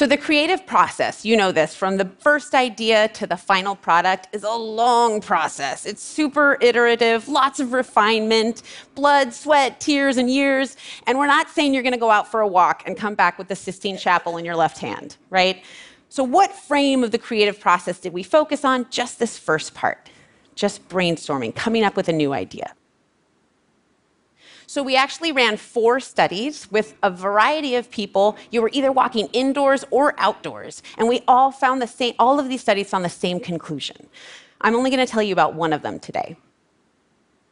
So, the creative process, you know this, from the first idea to the final product is a long process. It's super iterative, lots of refinement, blood, sweat, tears, and years. And we're not saying you're going to go out for a walk and come back with the Sistine Chapel in your left hand, right? So, what frame of the creative process did we focus on? Just this first part, just brainstorming, coming up with a new idea. So we actually ran four studies with a variety of people. You were either walking indoors or outdoors, and we all found the same all of these studies found the same conclusion. I'm only going to tell you about one of them today.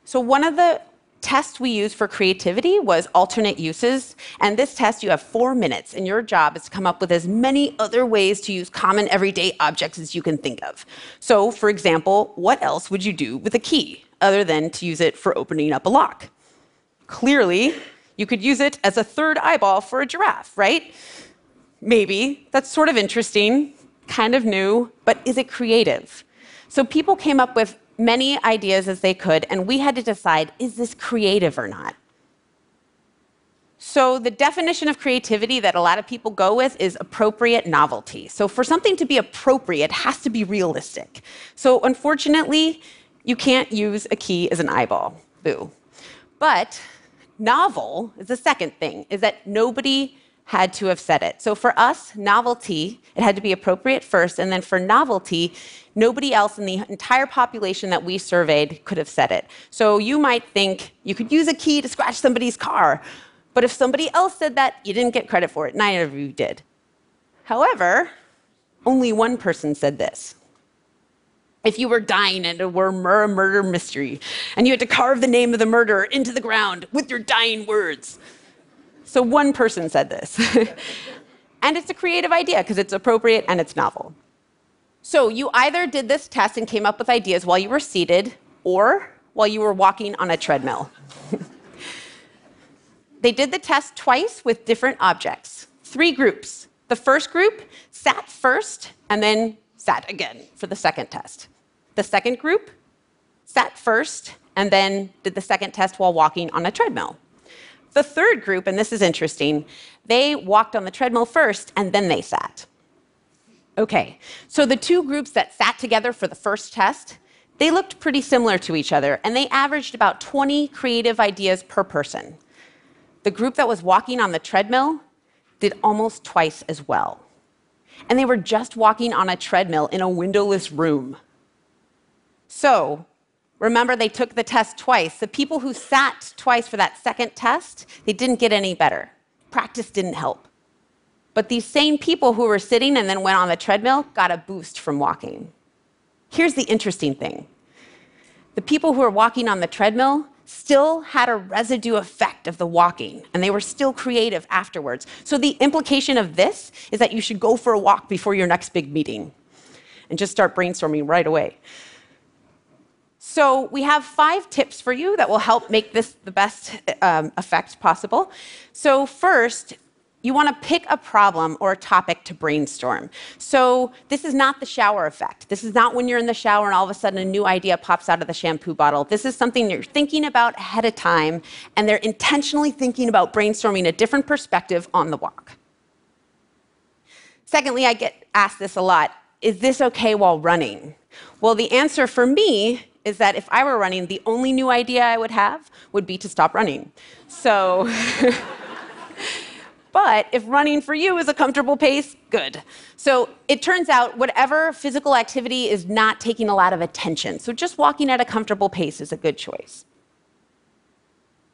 So one of the tests we used for creativity was alternate uses. And this test, you have four minutes, and your job is to come up with as many other ways to use common everyday objects as you can think of. So, for example, what else would you do with a key other than to use it for opening up a lock? Clearly, you could use it as a third eyeball for a giraffe, right? Maybe. That's sort of interesting, kind of new, but is it creative? So people came up with many ideas as they could, and we had to decide is this creative or not? So, the definition of creativity that a lot of people go with is appropriate novelty. So, for something to be appropriate, it has to be realistic. So, unfortunately, you can't use a key as an eyeball. Boo. But novel is the second thing, is that nobody had to have said it. So for us, novelty, it had to be appropriate first, and then for novelty, nobody else in the entire population that we surveyed could have said it. So you might think you could use a key to scratch somebody's car, but if somebody else said that, you didn't get credit for it. Neither of you did. However, only one person said this if you were dying and it were a murder mystery, and you had to carve the name of the murderer into the ground with your dying words. So one person said this. and it's a creative idea because it's appropriate and it's novel. So you either did this test and came up with ideas while you were seated or while you were walking on a treadmill. they did the test twice with different objects, three groups. The first group sat first and then sat again for the second test. The second group sat first and then did the second test while walking on a treadmill. The third group, and this is interesting, they walked on the treadmill first and then they sat. Okay, so the two groups that sat together for the first test, they looked pretty similar to each other and they averaged about 20 creative ideas per person. The group that was walking on the treadmill did almost twice as well and they were just walking on a treadmill in a windowless room. So, remember they took the test twice. The people who sat twice for that second test, they didn't get any better. Practice didn't help. But these same people who were sitting and then went on the treadmill got a boost from walking. Here's the interesting thing the people who were walking on the treadmill still had a residue effect of the walking, and they were still creative afterwards. So the implication of this is that you should go for a walk before your next big meeting and just start brainstorming right away. So, we have five tips for you that will help make this the best um, effect possible. So, first, you want to pick a problem or a topic to brainstorm. So, this is not the shower effect. This is not when you're in the shower and all of a sudden a new idea pops out of the shampoo bottle. This is something you're thinking about ahead of time, and they're intentionally thinking about brainstorming a different perspective on the walk. Secondly, I get asked this a lot is this okay while running? Well, the answer for me is that if I were running, the only new idea I would have would be to stop running. So. But if running for you is a comfortable pace, good. So it turns out whatever physical activity is not taking a lot of attention. So just walking at a comfortable pace is a good choice.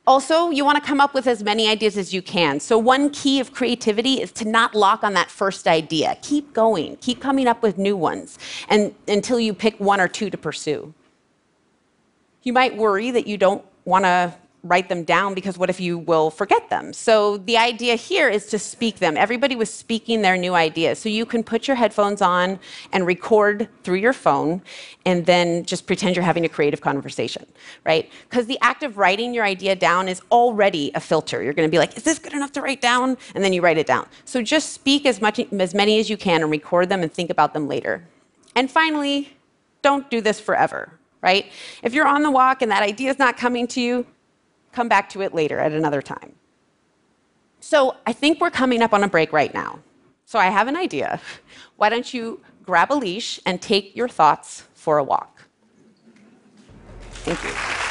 Also, you want to come up with as many ideas as you can. So, one key of creativity is to not lock on that first idea. Keep going, keep coming up with new ones and, until you pick one or two to pursue. You might worry that you don't want to write them down because what if you will forget them? So the idea here is to speak them. Everybody was speaking their new ideas. So you can put your headphones on and record through your phone and then just pretend you're having a creative conversation, right? Because the act of writing your idea down is already a filter. You're going to be like, is this good enough to write down? And then you write it down. So just speak as much as many as you can and record them and think about them later. And finally, don't do this forever, right? If you're on the walk and that idea is not coming to you, come back to it later at another time. So I think we're coming up on a break right now. So I have an idea. Why don't you grab a leash and take your thoughts for a walk? Thank you.